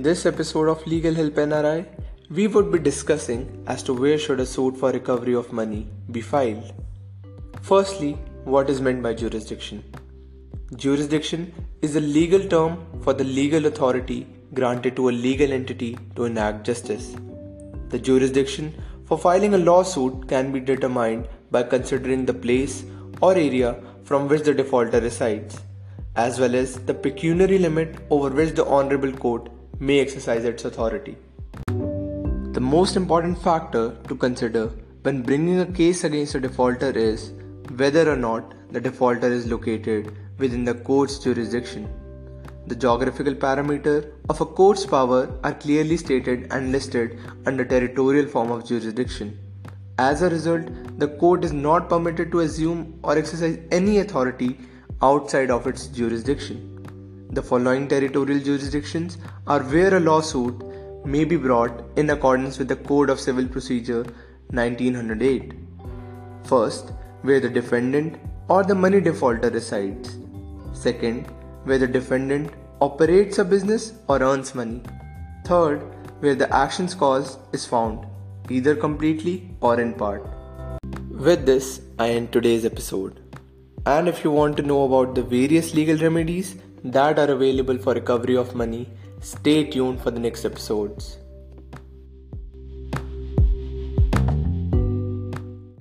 In this episode of Legal Help NRI, we would be discussing as to where should a suit for recovery of money be filed. Firstly, what is meant by jurisdiction? Jurisdiction is a legal term for the legal authority granted to a legal entity to enact justice. The jurisdiction for filing a lawsuit can be determined by considering the place or area from which the defaulter resides, as well as the pecuniary limit over which the Honorable Court may exercise its authority. The most important factor to consider when bringing a case against a defaulter is whether or not the defaulter is located within the court's jurisdiction. The geographical parameter of a court's power are clearly stated and listed under territorial form of jurisdiction. As a result, the court is not permitted to assume or exercise any authority outside of its jurisdiction. The following territorial jurisdictions are where a lawsuit may be brought in accordance with the Code of Civil Procedure 1908. First, where the defendant or the money defaulter resides. Second, where the defendant operates a business or earns money. Third, where the actions cause is found, either completely or in part. With this, I end today's episode. And if you want to know about the various legal remedies that are available for recovery of money, stay tuned for the next episodes.